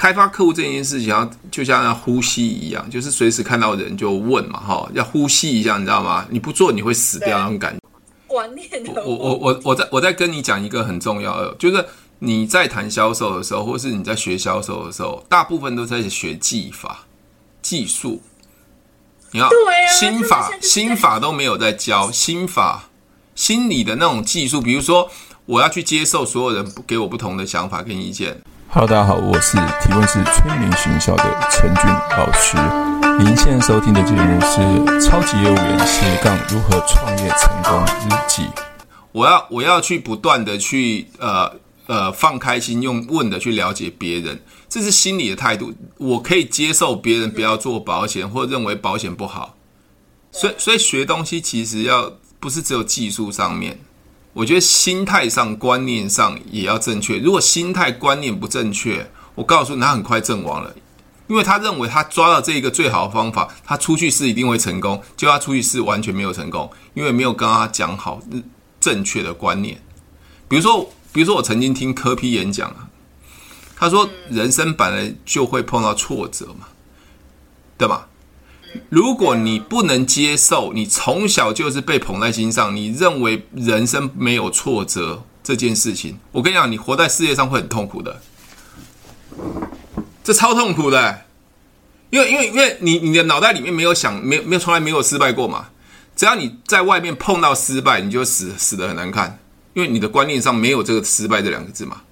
开发客户这件事情要就像要呼吸一样，就是随时看到人就问嘛，哈，要呼吸一下，你知道吗？你不做你会死掉那种感觉。观念的。我我我我再我在跟你讲一个很重要的，就是你在谈销售的时候，或是你在学销售的时候，大部分都在学技法、技术。你要心法，心法都没有在教心法，心理的那种技术，比如说我要去接受所有人给我不同的想法跟意见。Hello，大家好，我是提问式催眠学校的陈俊老师。您现在收听的节目是《超级业务员斜杠如何创业成功日记》。我要我要去不断的去呃呃放开心，用问的去了解别人。这是心理的态度，我可以接受别人不要做保险，或认为保险不好。所以，所以学东西其实要不是只有技术上面，我觉得心态上、观念上也要正确。如果心态观念不正确，我告诉你，他很快阵亡了，因为他认为他抓到这一个最好的方法，他出去是一定会成功，就他出去是完全没有成功，因为没有跟他讲好正确的观念。比如说，比如说我曾经听柯 P 演讲啊。他说：“人生本来就会碰到挫折嘛，对吧？如果你不能接受，你从小就是被捧在心上，你认为人生没有挫折这件事情，我跟你讲，你活在世界上会很痛苦的，这超痛苦的，因为因为因为你你的脑袋里面没有想，没有没有从来没有失败过嘛，只要你在外面碰到失败，你就死死的很难看，因为你的观念上没有这个失败这两个字嘛。”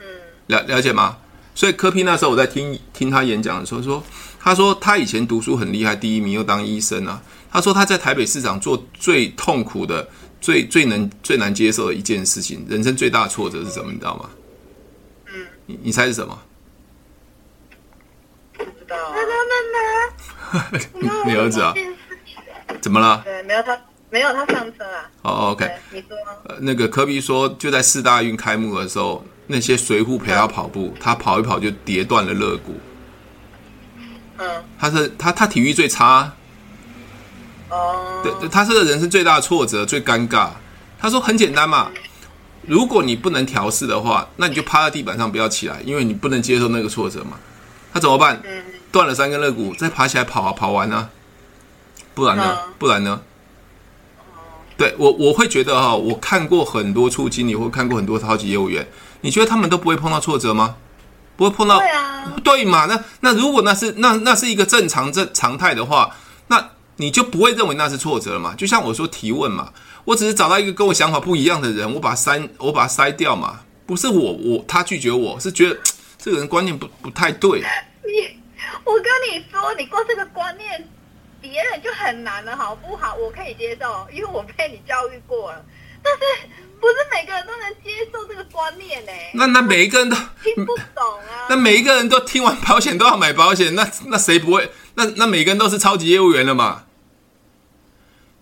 嗯。了了解吗？所以柯 P 那时候我在听听他演讲的时候说，他说他以前读书很厉害，第一名又当医生啊。他说他在台北市长做最痛苦的、最最能最难接受的一件事情，人生最大的挫折是什么？你知道吗？嗯，你你猜是什么？不知道。妈妈妈妈，你儿子啊？怎么了？对，没有他，没有他上车啊。哦，OK。你说。呃，那个科比说，就在四大运开幕的时候。那些随扈陪他跑步，他跑一跑就跌断了肋骨。嗯，他是他他体育最差。哦，对，他是人生最大的挫折，最尴尬。他说很简单嘛，如果你不能调试的话，那你就趴在地板上不要起来，因为你不能接受那个挫折嘛。他怎么办？断了三根肋骨，再爬起来跑啊，跑完呢？不然呢？不然呢？对我我会觉得哈，我看过很多处经理，或看过很多超级业务员。你觉得他们都不会碰到挫折吗？不会碰到，对啊，对嘛？那那如果那是那那是一个正常正常态的话，那你就不会认为那是挫折了嘛？就像我说提问嘛，我只是找到一个跟我想法不一样的人，我把他筛我把他筛掉嘛，不是我我他拒绝我是觉得这个人观念不不太对。你我跟你说，你过这个观念，别人就很难了，好不好？我可以接受，因为我被你教育过了，但是。不是每个人都能接受这个观念呢？那那每一个人都听不懂啊？那每一个人都听完保险都要买保险，那那谁不会？那那每个人都是超级业务员了嘛？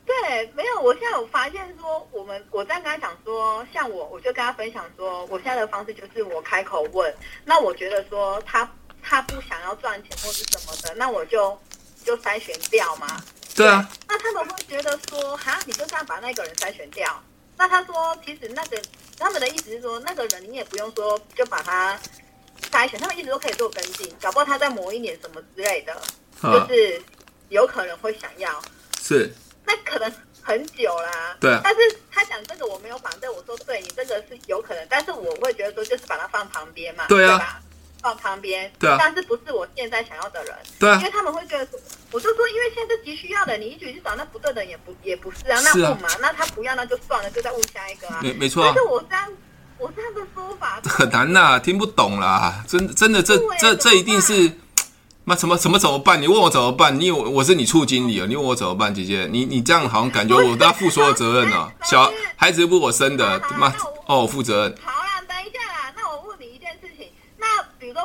对，没有。我现在有发现说，我们我在跟他讲说，像我，我就跟他分享说，我现在的方式就是我开口问。那我觉得说他他不想要赚钱或是什么的，那我就就筛选掉嘛。对啊。那他们会觉得说，哈，你就这样把那个人筛选掉？那他说，其实那个他们的意思是说，那个人你也不用说就把他筛选，他们一直都可以做跟进，搞不好他在某一年什么之类的，啊、就是有可能会想要。是。那可能很久啦。对。但是他讲这个我没有反对，我说对你这个是有可能，但是我会觉得说就是把它放旁边嘛。对啊。对吧？放旁边。对啊。但是不是我现在想要的人。对啊。因为他们会觉得说。我就说，因为现在是急需要的，你一直去找那不对的也不也不是啊，那不嘛，那他不要那就算了，就再问下一个啊。没没错。但是我这样，我这样的说法很难呐，听不懂啦，真真的这这这一定是，那什么什么怎么办？你问我怎么办？你以为我是你处经理啊？你问我怎么办？姐姐，你你这样好像感觉我都要负所有责任 呢。小孩子又不是我生的，妈哦，我负责任。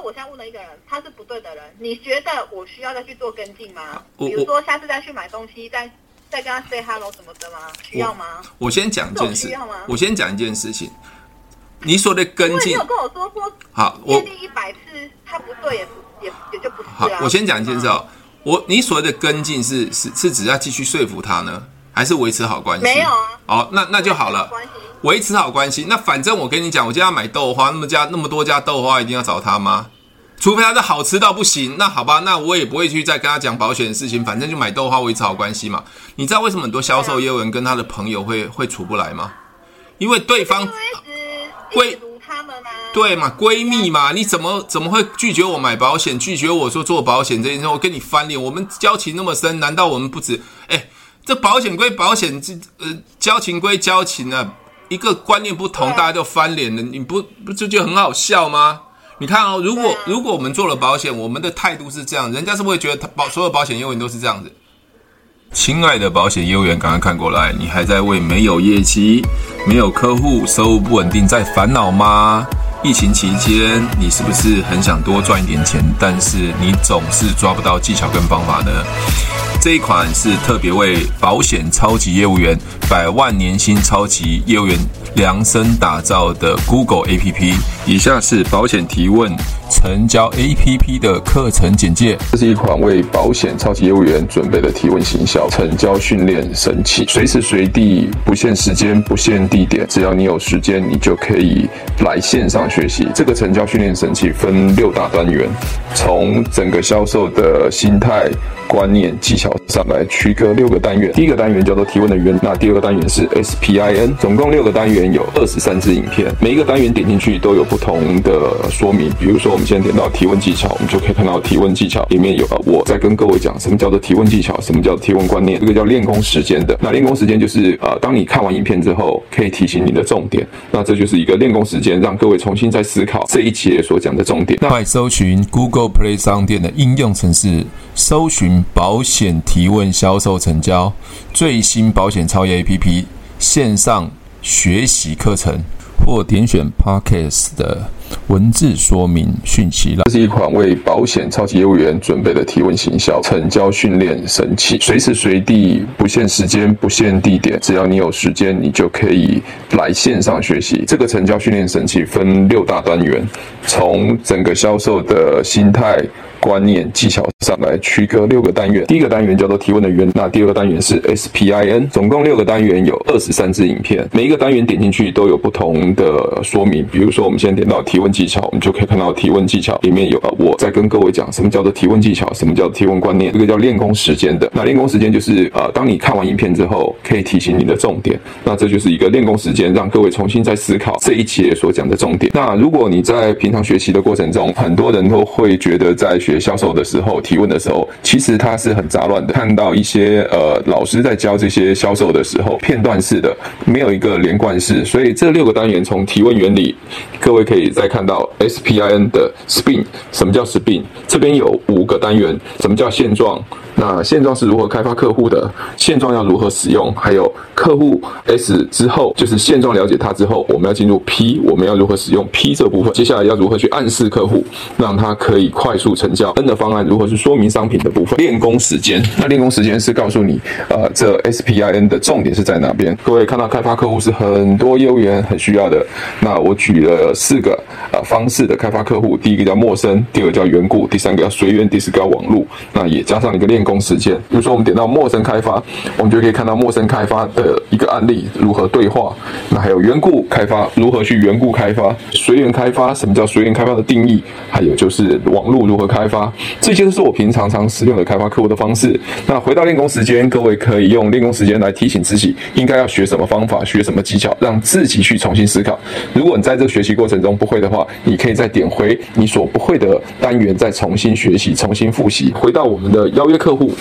我现在问了一个人，他是不对的人，你觉得我需要再去做跟进吗？比如说下次再去买东西，再再跟他 say hello 什么的吗？需要吗？我，我先讲一件事，我先讲一件事情。你说的跟进，你有跟我说说，好，我第一百次他不对也也也就不是、啊。好，我先讲一件事哦。我你所谓的跟进是是是指要继续说服他呢，还是维持好关系？没有啊。好，那那就好了。维持好关系，那反正我跟你讲，我今天要买豆花，那么家那么多家豆花，一定要找他吗？除非他是好吃到不行，那好吧，那我也不会去再跟他讲保险的事情，反正就买豆花维持好关系嘛。你知道为什么很多销售业务员跟他的朋友会会处不来吗？因为对方闺对嘛，闺蜜嘛，你怎么怎么会拒绝我买保险？拒绝我说做保险这件事，我跟你翻脸。我们交情那么深，难道我们不止？哎，这保险归保险，这呃交情归交情啊。一个观念不同，大家就翻脸了。你不不这就很好笑吗？你看哦，如果如果我们做了保险，我们的态度是这样，人家是不会觉得他保所有保险业务员都是这样子。亲爱的保险业务员，赶快看过来，你还在为没有业绩、没有客户、收入不稳定在烦恼吗？疫情期间，你是不是很想多赚一点钱，但是你总是抓不到技巧跟方法呢？这一款是特别为保险超级业务员、百万年薪超级业务员量身打造的 Google APP。以下是保险提问成交 APP 的课程简介。这是一款为保险超级业务员准备的提问行销成交训练神器，随时随地不限时间、不限地点，只要你有时间，你就可以来线上学习。这个成交训练神器分六大单元，从整个销售的心态。观念技巧上来区隔六个单元，第一个单元叫做提问的源，那第二个单元是 SPIN，总共六个单元有二十三支影片，每一个单元点进去都有不同的说明。比如说，我们现在点到提问技巧，我们就可以看到提问技巧里面有我在跟各位讲什么叫做提问技巧，什么叫提问观念，这个叫练功时间的。那练功时间就是呃，当你看完影片之后，可以提醒你的重点。那这就是一个练功时间，让各位重新再思考这一节所讲的重点。快搜寻 Google Play 商店的应用程式，搜寻。保险提提问销售成交最新保险超业 APP 线上学习课程，或点选 Podcast 的文字说明讯息。这是一款为保险超级业务员准备的提问行销成交训练神器，随时随地不限时间、不限地点，只要你有时间，你就可以来线上学习。这个成交训练神器分六大单元，从整个销售的心态。观念技巧上来区隔六个单元，第一个单元叫做提问的源，那第二个单元是 SPIN，总共六个单元有二十三支影片，每一个单元点进去都有不同的说明。比如说，我们现在点到提问技巧，我们就可以看到提问技巧里面有我在跟各位讲什么叫做提问技巧，什么叫提问观念，这个叫练功时间的。那练功时间就是呃，当你看完影片之后，可以提醒你的重点。那这就是一个练功时间，让各位重新再思考这一节所讲的重点。那如果你在平常学习的过程中，很多人都会觉得在学销售的时候提提问的时候，其实它是很杂乱的。看到一些呃老师在教这些销售的时候，片段式的，没有一个连贯式。所以这六个单元从提问原理，各位可以再看到 SPIN 的 SPIN，什么叫 SPIN？这边有五个单元，什么叫现状？那现状是如何开发客户的？现状要如何使用？还有客户 S 之后，就是现状了解他之后，我们要进入 P，我们要如何使用 P 这部分？接下来要如何去暗示客户，让他可以快速成交？N 的方案如何去说明商品的部分？练功时间，那练功时间是告诉你，呃，这 SPIN 的重点是在哪边？各位看到开发客户是很多业务员很需要的。那我举了四个呃方式的开发客户，第一个叫陌生，第二个叫缘故，第三个叫随缘，第四个叫网路。那也加上一个练功。时间，比如说我们点到陌生开发，我们就可以看到陌生开发的一个案例如何对话。那还有缘故开发，如何去缘故开发？随缘开发，什么叫随缘开发的定义？还有就是网络如何开发？这些都是我平常常使用的开发客户的方式。那回到练功时间，各位可以用练功时间来提醒自己应该要学什么方法，学什么技巧，让自己去重新思考。如果你在这个学习过程中不会的话，你可以再点回你所不会的单元，再重新学习，重新复习。回到我们的邀约课客户。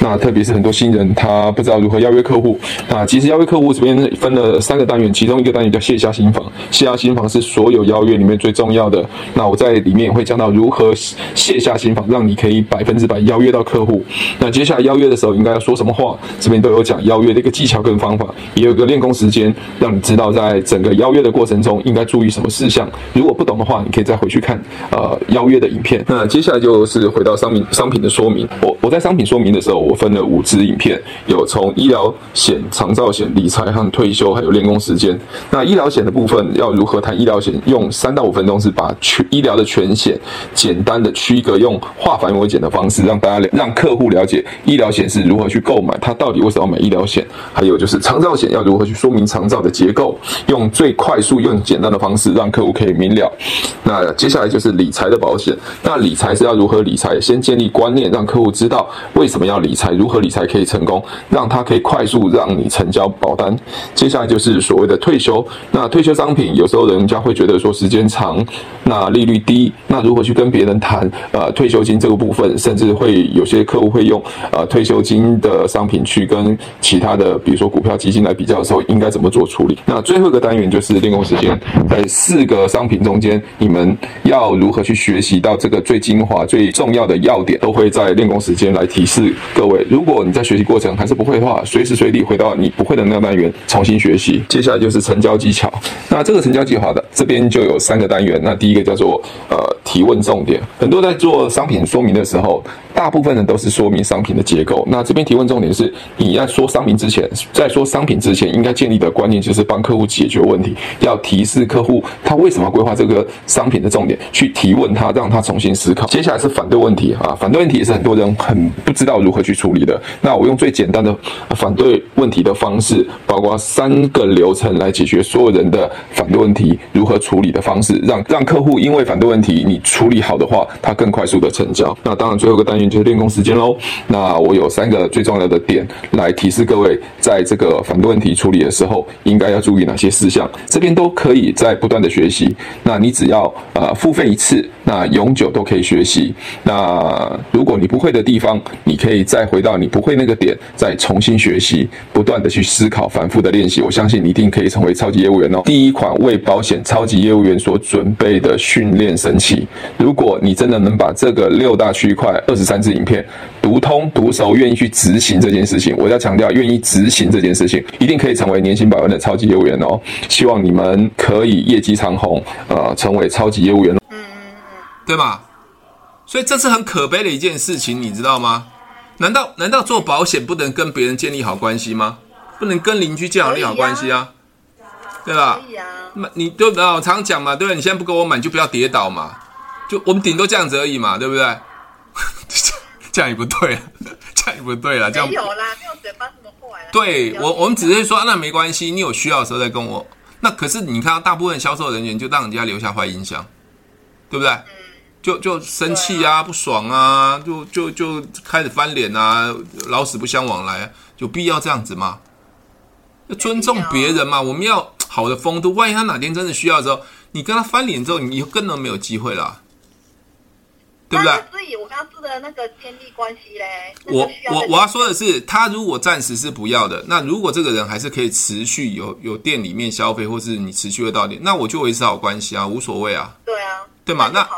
那特别是很多新人，他不知道如何邀约客户。那其实邀约客户这边分了三个单元，其中一个单元叫卸下心防。卸下心防是所有邀约里面最重要的。那我在里面会讲到如何卸下心防，让你可以百分之百邀约到客户。那接下来邀约的时候应该要说什么话，这边都有讲邀约的一个技巧跟方法，也有个练功时间，让你知道在整个邀约的过程中应该注意什么事项。如果不懂的话，你可以再回去看呃邀约的影片。那接下来就是回到商品商品的说明。我我在商品。说明的时候，我分了五支影片，有从医疗险、长照险、理财和退休，还有练功时间。那医疗险的部分要如何谈医疗险？用三到五分钟是把全医疗的全险简单的区隔，用化繁为简的方式，让大家让客户了解医疗险是如何去购买，他到底为什么要买医疗险？还有就是长照险要如何去说明长照的结构，用最快速、用简单的方式让客户可以明了。那接下来就是理财的保险，那理财是要如何理财？先建立观念，让客户知道为什么要理财，如何理财可以成功，让他可以快速让你成交保单。接下来就是所谓的退休，那退休商品有时候人家会觉得说时间长，那利率低，那如何去跟别人谈呃退休金这个部分，甚至会有些客户会用呃退休金的商品去跟其他的，比如说股票基金来比较的时候，应该怎么做处理？那最后一个单元就是练功时间，在四个商品中间，你们要如何去学习到这个最精华、最重要的要点，都会在练功时间来提提示各位。如果你在学习过程还是不会的话，随时随地回到你不会的那个单元重新学习。接下来就是成交技巧，那这个成交计划的这边就有三个单元。那第一个叫做呃提问重点，很多在做商品说明的时候，大部分人都是说明商品的结构。那这边提问重点是，你要说商品之前，在说商品之前，应该建立的观念就是帮客户解决问题，要提示客户他为什么规划这个商品的重点，去提问他，让他重新思考。接下来是反对问题啊，反对问题也是很多人很不知道如何去处理的。那我用最简单的反对问题的方式，包括三个流程来解决所有人的反对问题如何处理的方式，让让客户因为反对问题你处理好的话，他更快速的成交。那当然最后一个单元就是练功时间喽。那我有三个最重要的点来提示各位，在这个反对问题处理的时候，应该要注意哪些事项。这边都可以在不断的学习。那你只要呃付费一次，那永久都可以学习。那如果你不会的地方，你可以再回到你不会那个点，再重新学习，不断的去思考，反复的练习。我相信你一定可以成为超级业务员哦。第一款为保险超级业务员所准备的训练神器。如果你真的能把这个六大区块、二十三支影片读通、读熟，愿意去执行这件事情，我要强调，愿意执行这件事情，一定可以成为年薪百万的超级业务员哦。希望你们可以业绩长虹，呃，成为超级业务员，对吧？所以这是很可悲的一件事情，你知道吗？难道难道做保险不能跟别人建立好关系吗？不能跟邻居建立好关系啊？对吧？那你对不对？我常讲嘛，对不对？你现在不跟我买，就不要跌倒嘛。就我们顶多这样子而已嘛，对不对？这样也不对，这样也不对了。这样没有啦，没有嘴巴怎么坏啦。对我，我们只是说那没关系，你有需要的时候再跟我。那可是你看到大部分销售人员就让人家留下坏印象，对不对？嗯、就就生气啊，啊不爽啊，就就就开始翻脸啊，老死不相往来，有必要这样子吗？要尊重别人嘛，我们要好的风度。万一他哪天真的需要的时候，你跟他翻脸之后，你以后更能没有机会了，对不对？所以我刚刚说的那个建立关系嘞，我我我要说的是，他如果暂时是不要的，那如果这个人还是可以持续有有店里面消费，或是你持续会到店，那我就维持好关系啊，无所谓啊。对啊，对嘛？那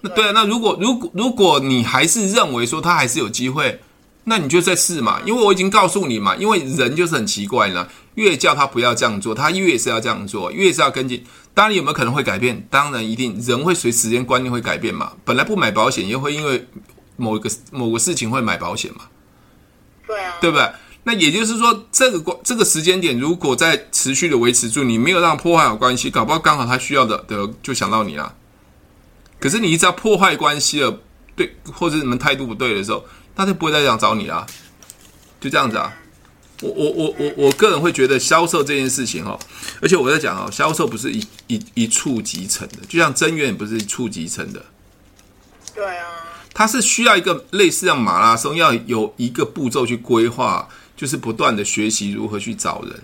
那对啊，那如果如果如果你还是认为说他还是有机会，那你就再试嘛，因为我已经告诉你嘛，因为人就是很奇怪呢。越叫他不要这样做，他越是要这样做，越是要跟进。当然有没有可能会改变？当然一定，人会随时间观念会改变嘛。本来不买保险，也会因为某一个某个事情会买保险嘛。对啊，对不对？那也就是说，这个这个时间点，如果在持续的维持住，你没有让破坏好关系，搞不好刚好他需要的的就想到你了。可是你一直要破坏关系了，对，或者你们态度不对的时候，他就不会再想找你了，就这样子啊。我我我我我个人会觉得销售这件事情哦，而且我在讲哦，销售不是一一一触即成的，就像增援也不是一触即成的。对啊，它是需要一个类似像马拉松，要有一个步骤去规划，就是不断的学习如何去找人。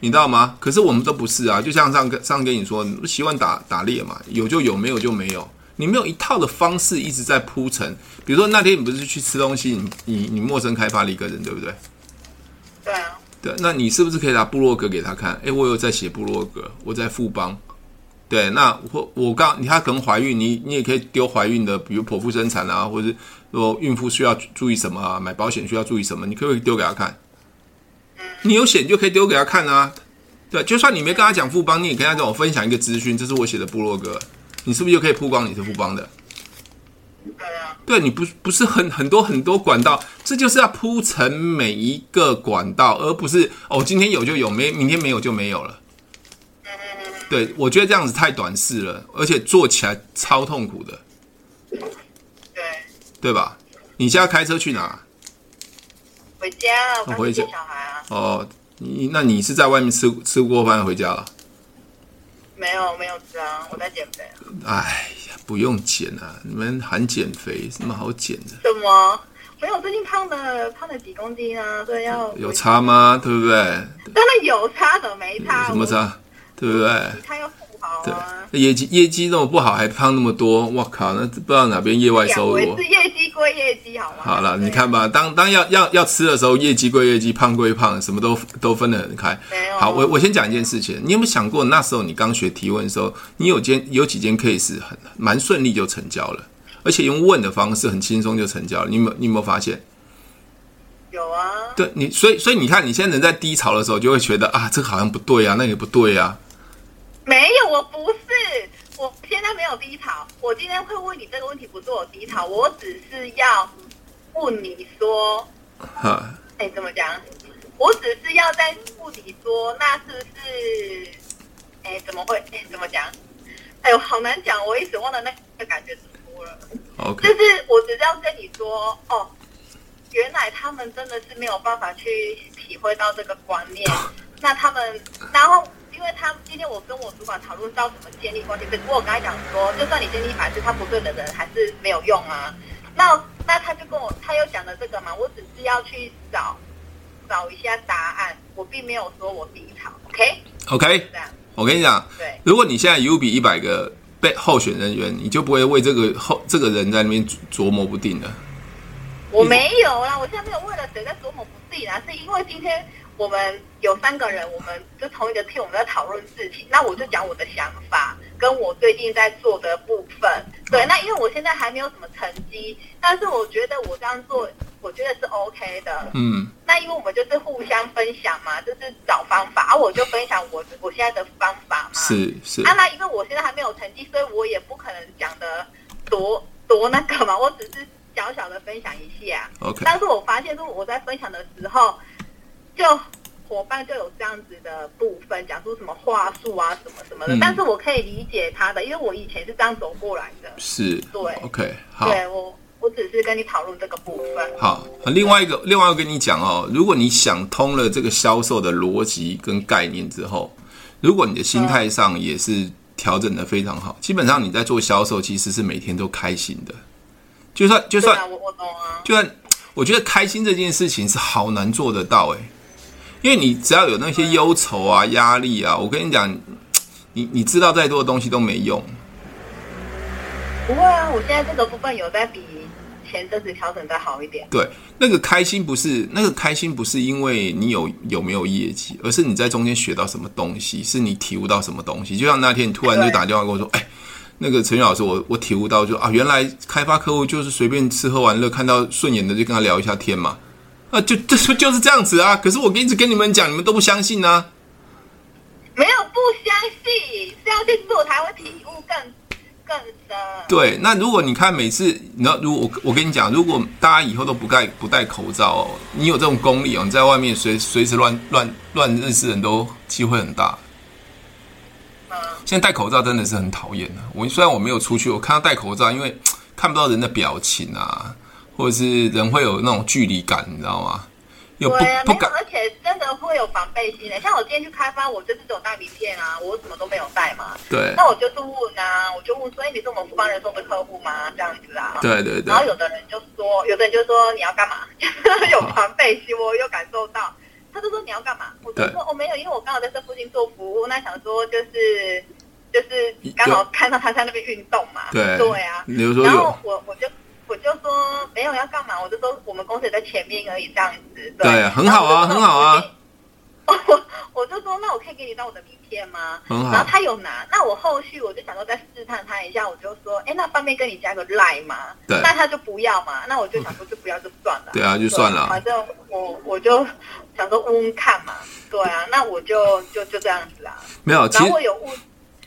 嗯，你知道吗？可是我们都不是啊，就像上跟上跟你说，习惯打打猎嘛，有就有，没有就没有。你没有一套的方式一直在铺陈，比如说那天你不是去吃东西，你你你陌生开发了一个人，对不对？对啊，对，那你是不是可以拿部落格给他看？诶，我有在写部落格，我在富邦。对，那我我刚你他可能怀孕，你你也可以丢怀孕的，比如剖腹生产啊，或者说孕妇需要注意什么啊，买保险需要注意什么，你可不可以丢给他看？你有险就可以丢给他看啊。对，就算你没跟他讲富邦，你也跟他跟我分享一个资讯，这是我写的部落格，你是不是就可以曝光你是富邦的？对啊，对你不不是很很多很多管道，这就是要铺成每一个管道，而不是哦，今天有就有，没明天没有就没有了。对，我觉得这样子太短视了，而且做起来超痛苦的。对，对吧？你现在开车去哪？回家，我回接小孩啊。哦，你那你是在外面吃吃过饭回家了？没有，没有吃啊，我在减肥。哎呀，不用减啊！你们喊减肥，什么好减的？什么？没有，最近胖了，胖了几公斤啊？对，要有差吗？对不对？当然有差的，没差。什么差？对不对？好啊。对，业绩业绩那么不好，还胖那么多，我靠！那不知道哪边业外收入。是业绩归业绩，好吗？好了，你看吧，当当要要要吃的时候，业绩归业绩，胖归胖，什么都都分得很开。好，我我先讲一件事情，你有没有想过，那时候你刚学提问的时候，你有间有几间 case 很蛮顺利就成交了，而且用问的方式很轻松就成交了，你有没有你有没有发现？有啊。对你，所以所以你看，你现在人在低潮的时候，就会觉得啊，这个好像不对啊，那个不对啊。没有，我不是，我现在没有低潮。我今天会问你这个问题，不是我低潮，我只是要问你说，哈，哎，怎么讲？我只是要在问你说，那是不是？哎，怎么会？哎，怎么讲？哎呦，好难讲，我一时忘了那个感觉怎么了。OK，就是我只是要跟你说，哦，原来他们真的是没有办法去体会到这个观念，那他们，然后。因为他今天我跟我主管讨论到怎么建立关系，不过我刚才讲说，就算你建立一百次，他不对的人还是没有用啊。那那他就跟我他又讲了这个嘛，我只是要去找找一下答案，我并没有说我低潮。OK OK，这样我跟你讲，对，如果你现在有比一百个被候选人员，你就不会为这个后这个人在那边琢磨不定了。我没有啦，我现在没有为了谁在琢磨不定啊，是因为今天。我们有三个人，我们就同一个 team，我们在讨论事情。那我就讲我的想法，跟我最近在做的部分。对，那因为我现在还没有什么成绩，但是我觉得我这样做，我觉得是 OK 的。嗯。那因为我们就是互相分享嘛，就是找方法，而、啊、我就分享我我现在的方法嘛。是是。啊，那因为我现在还没有成绩，所以我也不可能讲的多多那个嘛，我只是小小的分享一下。OK。但是我发现，说我在分享的时候。就伙伴就有这样子的部分，讲出什么话术啊，什么什么的，嗯、但是我可以理解他的，因为我以前是这样走过来的。是，对，OK，好，对我，我只是跟你讨论这个部分。好，另外一个，另外一个跟你讲哦，如果你想通了这个销售的逻辑跟概念之后，如果你的心态上也是调整的非常好，嗯、基本上你在做销售其实是每天都开心的，就算就算、啊、我我懂啊，就算我觉得开心这件事情是好难做得到哎。因为你只要有那些忧愁啊、压力啊，我跟你讲，你你知道再多的东西都没用。不会啊，我现在这个部分有在比前阵子调整的好一点。对，那个开心不是那个开心不是因为你有有没有业绩，而是你在中间学到什么东西，是你体悟到什么东西。就像那天你突然就打电话跟我说：“哎，那个陈宇老师，我我体悟到就啊，原来开发客户就是随便吃喝玩乐，看到顺眼的就跟他聊一下天嘛。”啊，就这说就是这样子啊！可是我一直跟你们讲，你们都不相信呢、啊。没有不相信，是要去做才会体悟更更深。对，那如果你看每次，你知道，如果我我跟你讲，如果大家以后都不戴不戴口罩哦，你有这种功力哦，你在外面随随时乱乱乱认识人都机会很大。嗯。现在戴口罩真的是很讨厌的。我虽然我没有出去，我看到戴口罩，因为看不到人的表情啊。或者是人会有那种距离感，你知道吗？有啊，不敢，而且真的会有防备心的。像我今天去开发，我就是只有带名片啊，我什么都没有带嘛。对。那我就是问啊，我就问说，哎，你是我们富邦人寿的客户吗？这样子啊。对对对。然后有的人就说，有的人就说你要干嘛？有防备心，我有感受到。他就说你要干嘛？我就说哦没有，因为我刚好在这附近做服务，那想说就是就是刚好看到他在那边运动嘛。对。对啊。然后我我就。我就说没有要干嘛，我就说我们公司也在前面而已，这样子。对，对很好啊，很好啊。我 我就说，那我可以给你到我的名片吗？很好。然后他有拿，那我后续我就想说再试探他一下，我就说，哎，那方便跟你加个 line 吗？对。那他就不要嘛，那我就想说就不要就算了。对啊，就算了。反正我我就想说问问看嘛，对啊，那我就就就这样子啊。没有，然后我有问，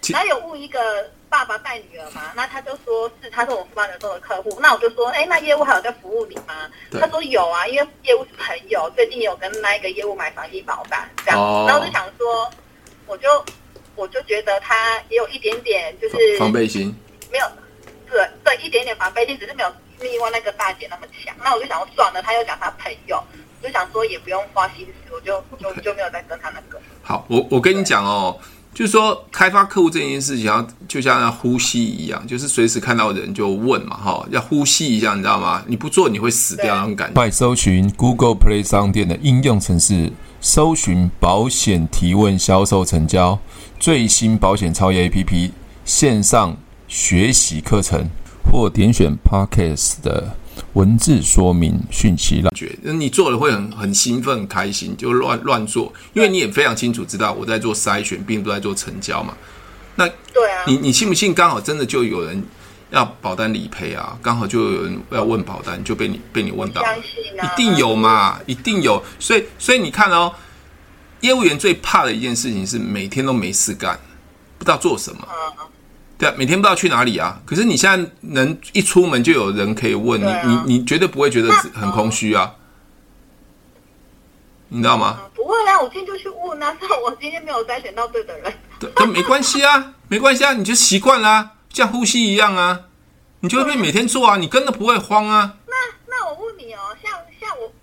然后有问一个。爸爸带女儿嘛？那他就说是，他是我富邦人寿的客户。那我就说，哎，那业务还有在服务你吗？他说有啊，因为业务是朋友，最近也有跟那一个业务买防疫保单这样。哦。然后我就想说，我就我就觉得他也有一点点就是防备心，没有，对对，一点点防备心，只是没有另外那个大姐那么强。那我就想说算了，他又讲他朋友，就想说也不用花心思，我就就就没有再跟他那个。好，我我跟你讲哦。就是说，开发客户这件事情，要就像要呼吸一样，就是随时看到人就问嘛，哈，要呼吸一下，你知道吗？你不做你会死掉那种感觉。快搜寻 Google Play 商店的应用程式，搜寻保险提问销售成交最新保险超业 APP 线上学习课程，或点选 Podcast 的。文字说明讯息了，觉得你做了会很很兴奋、很开心，就乱乱做，因为你也非常清楚知道我在做筛选，并不在做成交嘛。那对啊，你你信不信？刚好真的就有人要保单理赔啊，刚好就有人要问保单，就被你被你问到，相信啊，一定有嘛，一定有。所以所以你看哦，业务员最怕的一件事情是每天都没事干，不知道做什么。对啊，每天不知道去哪里啊。可是你现在能一出门就有人可以问、啊、你，你你绝对不会觉得很空虚啊，你知道吗？不会啊，我今天就去问啊，但我今天没有筛选到对的人。对，但没关系啊，没关系啊，你就习惯啦，像呼吸一样啊，你就会每天做啊，你根本不会慌啊。那那我问你哦，像像我，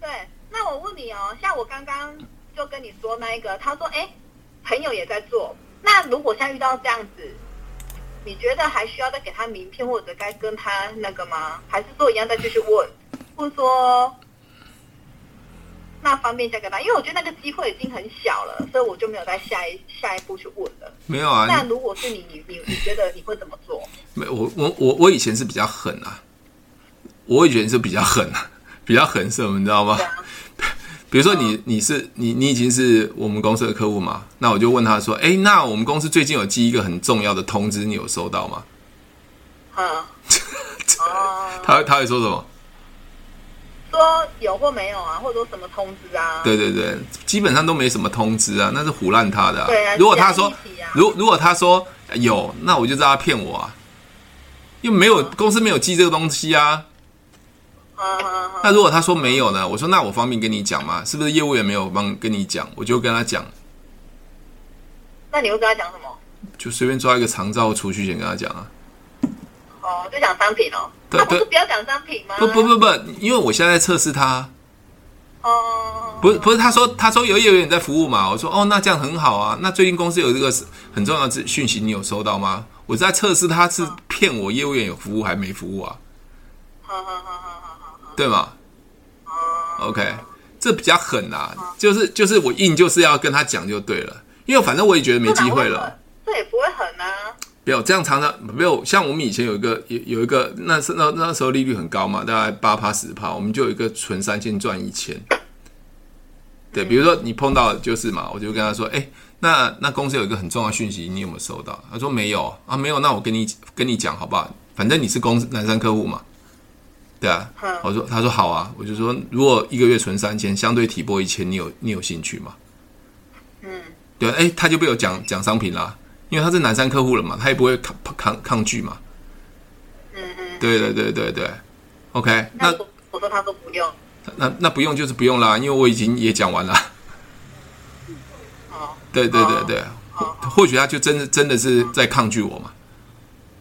对，那我问你哦，像我刚刚就跟你说那一个，他说哎，朋友也在做。那如果现在遇到这样子，你觉得还需要再给他名片，或者该跟他那个吗？还是说一样再继续问，或者说那方便再跟他？因为我觉得那个机会已经很小了，所以我就没有再下一下一步去问了。没有啊。那如果是你，你你你觉得你会怎么做？没，我我我我以前是比较狠啊，我以前是比较狠啊，比较狠是什么，你知道吗？比如说你你是你你已经是我们公司的客户嘛？那我就问他说：“哎，那我们公司最近有寄一个很重要的通知，你有收到吗？”嗯，他他会说什么？说有或没有啊，或者说什么通知啊？对对对，基本上都没什么通知啊，那是唬烂他的啊。对啊。如果他说，如如果他说有，那我就知道他骗我啊，因为没有公司没有寄这个东西啊。那如果他说没有呢？我说那我方便跟你讲吗？是不是业务员没有帮跟你讲？我就跟他讲。那你会跟他讲什么？就随便抓一个长照储蓄险跟他讲啊。哦，就讲商品哦。对，不是不要讲商品吗？不不不不，因为我现在在测试他。哦。不是不是，他说他说有业务员在服务嘛？我说哦，那这样很好啊。那最近公司有这个很重要的讯息，你有收到吗？我在测试他是骗我业务员有服务还没服务啊。好好好好。对吗？OK，这比较狠啊，就是就是我硬就是要跟他讲就对了，因为反正我也觉得没机会了。这也不会狠啊。没有这样常常没有像我们以前有一个有有一个那是那那时候利率很高嘛，大概八趴十趴，我们就有一个存三千赚一千。对，比如说你碰到就是嘛，我就跟他说，哎，那那公司有一个很重要讯息，你有没有收到？他说没有啊，没有，那我跟你跟你讲好不好？反正你是公司南山客户嘛。对啊，我说，他说好啊，我就说，如果一个月存三千，相对提拨一千，你有你有兴趣吗？嗯，对，哎，他就被我讲讲商品啦，因为他是南山客户了嘛，他也不会抗抗抗拒嘛。嗯嗯，对对对对对，OK，那我说他说不用，那那不用就是不用啦，因为我已经也讲完了。哦，对对对对，或许他就真的真的是在抗拒我嘛。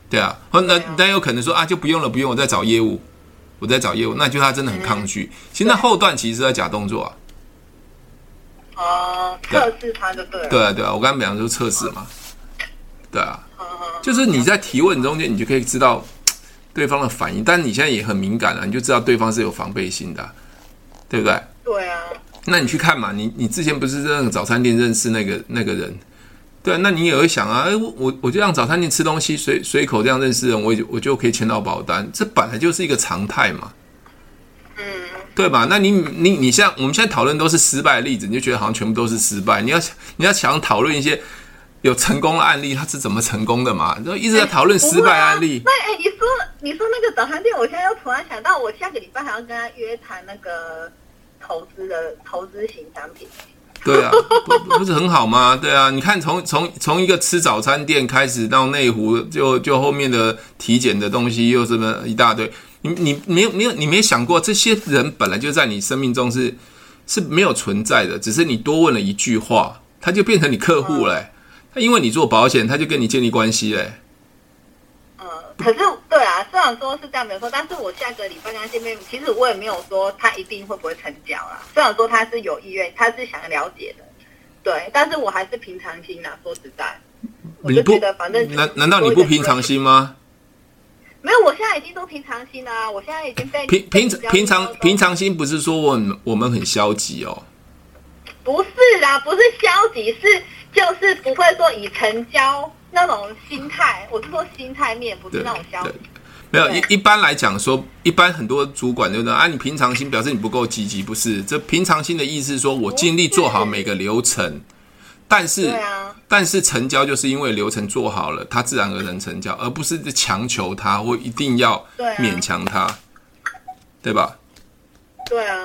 对啊，那那有可能说啊，就不用了，不用，我再找业务。我在找业务，那就他真的很抗拒。其实那后段其实是在假动作啊。哦，测试他就对了。对啊，对啊，我刚刚讲的就是测试嘛。对啊，就是你在提问中间，你就可以知道对方的反应。但你现在也很敏感了，你就知道对方是有防备心的，对不对？对啊。那你去看嘛，你你之前不是在那个早餐店认识那个那个人？对，那你也会想啊，哎，我我就让早餐店吃东西，随随口这样认识人，我就我就可以签到保单，这本来就是一个常态嘛，嗯，对吧？那你你你像我们现在讨论都是失败的例子，你就觉得好像全部都是失败。你要你要想讨论一些有成功的案例，它是怎么成功的嘛？就一直在讨论失败案例。那哎，你说你说那个早餐店，我现在又突然想到，我下个礼拜还要跟他约谈那个投资的投资型产品。对啊，不不是很好吗？对啊，你看从从从一个吃早餐店开始到内湖，就就后面的体检的东西又这么一大堆，你你没有没有你没想过这些人本来就在你生命中是是没有存在的，只是你多问了一句话，他就变成你客户了、他因为你做保险，他就跟你建立关系嘞、嗯，可是对啊，虽然说是这样没错，但是我下个礼拜跟他见面，其实我也没有说他一定会不会成交啊。虽然说他是有意愿，他是想了解的，对，但是我还是平常心呐。说实在，我就觉得反正难难道你不平常心吗？没有，我现在已经都平常心了、啊。我现在已经被平平平常平常心，不是说我我们很消极哦。不是啦，不是消极，是就是不会说以成交那种心态。我是说心态面，不是那种消极。没有一一般来讲说，一般很多主管对不对？啊，你平常心表示你不够积极，不是？这平常心的意思是说我尽力做好每个流程，但是，啊、但是成交就是因为流程做好了，他自然而然成交，而不是强求他或一定要勉强他，对，啊、对吧？对啊。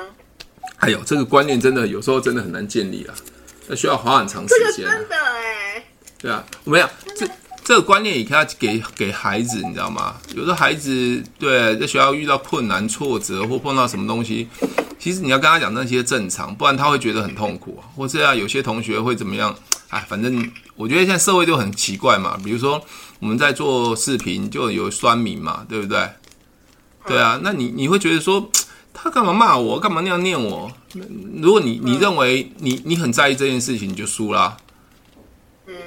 哎呦这个观念，真的有时候真的很难建立啊，那需要花很长时间。真的哎。对啊，我没有这这个观念也可以给给孩子，你知道吗？有的孩子对在学校遇到困难、挫折或碰到什么东西，其实你要跟他讲那些正常，不然他会觉得很痛苦。或者啊，有些同学会怎么样？哎，反正我觉得现在社会就很奇怪嘛。比如说我们在做视频，就有酸民嘛，对不对？对啊，那你你会觉得说？他干嘛骂我？干嘛那样念我？如果你你认为你你很在意这件事情，你就输啦。嗯，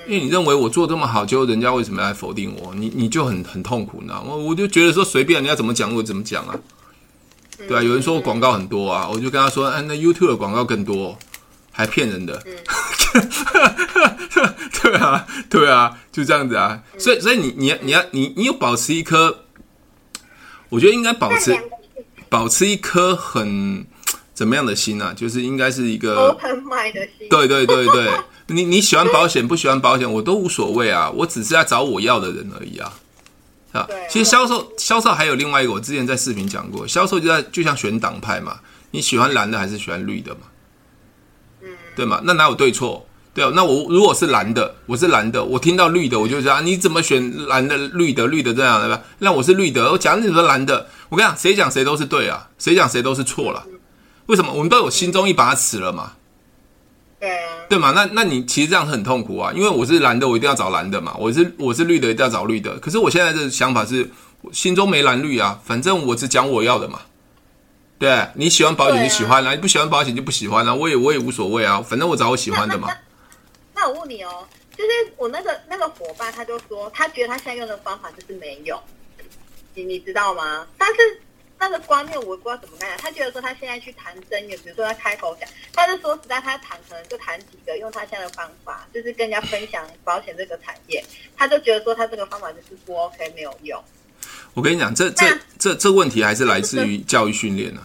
因为你认为我做这么好，结果人家为什么要来否定我？你你就很很痛苦，你知道吗？我就觉得说随便人家怎么讲我怎么讲啊。对啊，有人说我广告很多啊，我就跟他说，哎，那 YouTube 的广告更多，还骗人的。对啊，对啊，就这样子啊。所以所以你你你要你你有保持一颗，我觉得应该保持。保持一颗很怎么样的心啊？就是应该是一个 open mind 的心。对对对对，你你喜欢保险不喜欢保险，我都无所谓啊，我只是在找我要的人而已啊。啊，其实销售销售还有另外一个，我之前在视频讲过，销售就在就像选党派嘛，你喜欢蓝的还是喜欢绿的嘛？嗯，对嘛？那哪有对错？对啊，那我如果是蓝的，我是蓝的，我听到绿的，我就说啊，你怎么选蓝的、绿的、绿的这样对吧？那我是绿的，我讲你说蓝的，我跟你讲，谁讲谁都是对啊，谁讲谁都是错了。为什么？我们都有心中一把尺了嘛。对啊。对嘛？那那你其实这样很痛苦啊，因为我是蓝的，我一定要找蓝的嘛。我是我是绿的，一定要找绿的。可是我现在的想法是，我心中没蓝绿啊，反正我只讲我要的嘛。对，你喜欢保险就喜欢啦，你不喜欢保险就不喜欢啦，我也我也无所谓啊，反正我找我喜欢的嘛。那我问你哦，就是我那个那个伙伴，他就说他觉得他现在用的方法就是没用，你你知道吗？但是那个观念我不知道怎么讲，他觉得说他现在去谈真言，比如说他开口讲，他是说实在他谈可能就谈几个用他现在的方法，就是跟人家分享保险这个产业，他就觉得说他这个方法就是不 OK 没有用。我跟你讲，这这这这问题还是来自于教育训练呢。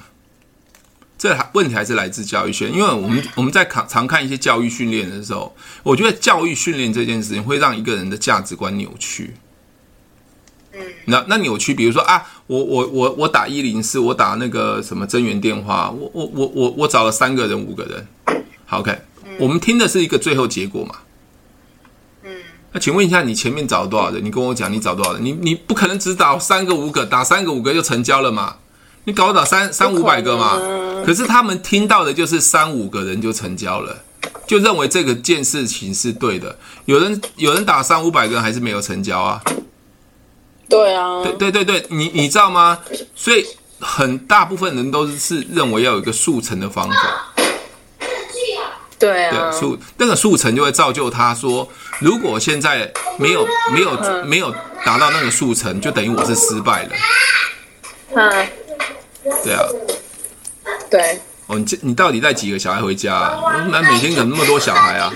这问题还是来自教育训练，因为我们我们在常常看一些教育训练的时候，我觉得教育训练这件事情会让一个人的价值观扭曲。嗯，那那扭曲，比如说啊，我我我我打一零四，我打那个什么增援电话，我我我我我找了三个人五个人，好 OK，我们听的是一个最后结果嘛。嗯，那请问一下，你前面找了多少人？你跟我讲，你找多少人？你你不可能只打三个五个，打三个五个就成交了嘛？你搞到三三五百个嘛？可是他们听到的就是三五个人就成交了，就认为这个件事情是对的。有人有人打三五百个人还是没有成交啊？对啊，对对对对，你你知道吗？所以很大部分人都是认为要有一个速成的方法。对啊，对速那个速成就会造就他说，如果现在没有没有没有达到那个速成，就等于我是失败了。嗯。对啊，对哦，你这你到底带几个小孩回家啊？那每天怎么那么多小孩啊？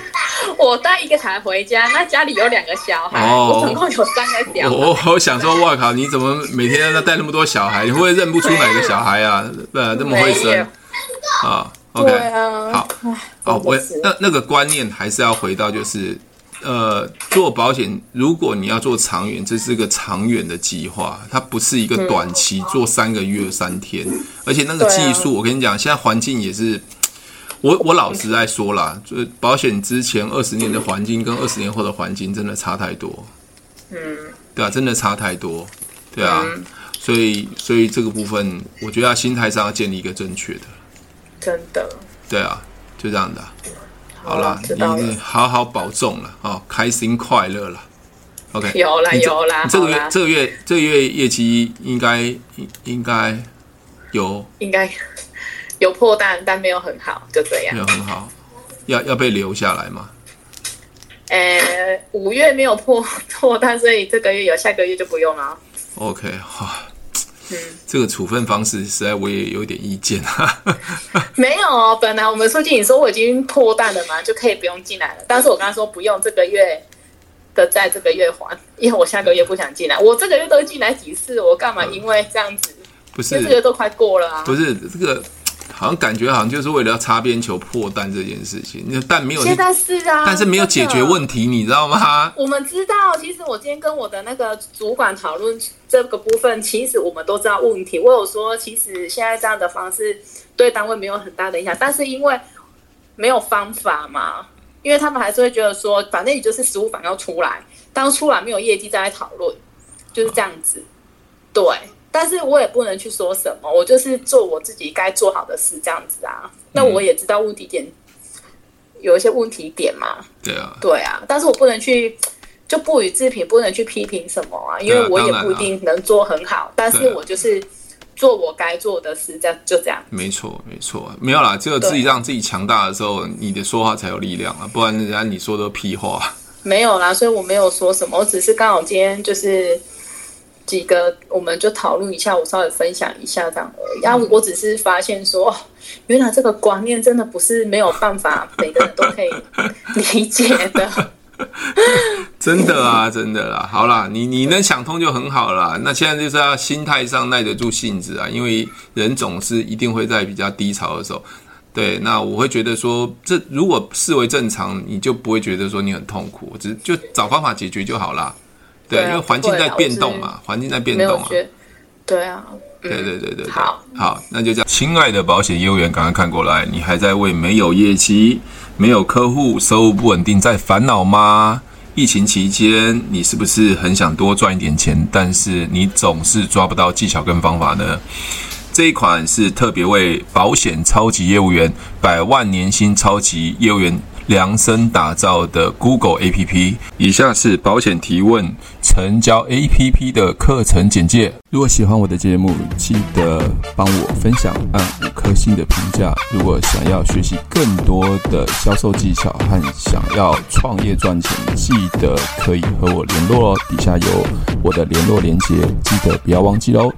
我带一个小孩回家，那家里有两个小孩，哦、我总共有三个小孩。我我想说，哇靠，你怎么每天要带那么多小孩？你会不会认不出哪个小孩啊？呃，这么会生啊？OK，啊好，哦，我那那个观念还是要回到就是。呃，做保险，如果你要做长远，这是个长远的计划，它不是一个短期做三个月三天。而且那个技术，我跟你讲，现在环境也是，我我老实在说啦，就是保险之前二十年的环境跟二十年后的环境真的差太多。嗯，对啊，真的差太多。对啊，嗯、所以所以这个部分，我觉得他心态上要建立一个正确的。真的。对啊，就这样的。好啦，你好好保重了哦，开心快乐了。OK，有啦有啦。这个月这个月这个月业绩应该应该有，应该 有破蛋，但没有很好，就这样。没有很好，要要被留下来吗？呃，五月没有破 破蛋，所以这个月有，下个月就不用了。OK，好。嗯，这个处分方式实在我也有点意见啊。没有哦，本来我们书记你说我已经破蛋了嘛，就可以不用进来了。但是我跟他说不用，这个月的在这个月还，因为我下个月不想进来。我这个月都进来几次，我干嘛？因为这样子，不是这个都快过了啊。不是这个。好像感觉好像就是为了要擦边球破蛋这件事情，那蛋没有，现在是啊，但是没有解决问题，你知道吗？我们知道，其实我今天跟我的那个主管讨论这个部分，其实我们都知道问题。我有说，其实现在这样的方式对单位没有很大的影响，但是因为没有方法嘛，因为他们还是会觉得说，反正也就是实务版要出来，当出来没有业绩再来讨论，就是这样子，对。但是我也不能去说什么，我就是做我自己该做好的事，这样子啊。那我也知道问题点有一些问题点嘛。对啊，对啊。但是我不能去就不予置评，不能去批评什么啊，因为我也不一定能做很好。但是我就是做我该做的事，这样就这样。没错，没错，没有啦。只有自己让自己强大的时候，你的说话才有力量啊，不然人家你说的屁话。没有啦，所以我没有说什么，我只是刚好今天就是。几个，我们就讨论一下，我稍微分享一下这样而已。然后我只是发现说，原来这个观念真的不是没有办法，每个人都可以理解的。真的啊，真的啦。好啦，你你能想通就很好啦。那现在就是要心态上耐得住性子啊，因为人总是一定会在比较低潮的时候。对，那我会觉得说，这如果视为正常，你就不会觉得说你很痛苦，只就找方法解决就好啦。对，因为环境在变动嘛，环境在变动啊。对啊，对对对对。好，好，那就这样。亲爱的保险业务员，赶快看过来，你还在为没有业绩、没有客户、收入不稳定在烦恼吗？疫情期间，你是不是很想多赚一点钱，但是你总是抓不到技巧跟方法呢？这一款是特别为保险超级业务员、百万年薪超级业务员。量身打造的 Google APP，以下是保险提问成交 APP 的课程简介。如果喜欢我的节目，记得帮我分享，按五颗星的评价。如果想要学习更多的销售技巧和想要创业赚钱，记得可以和我联络哦。底下有我的联络连接，记得不要忘记喽。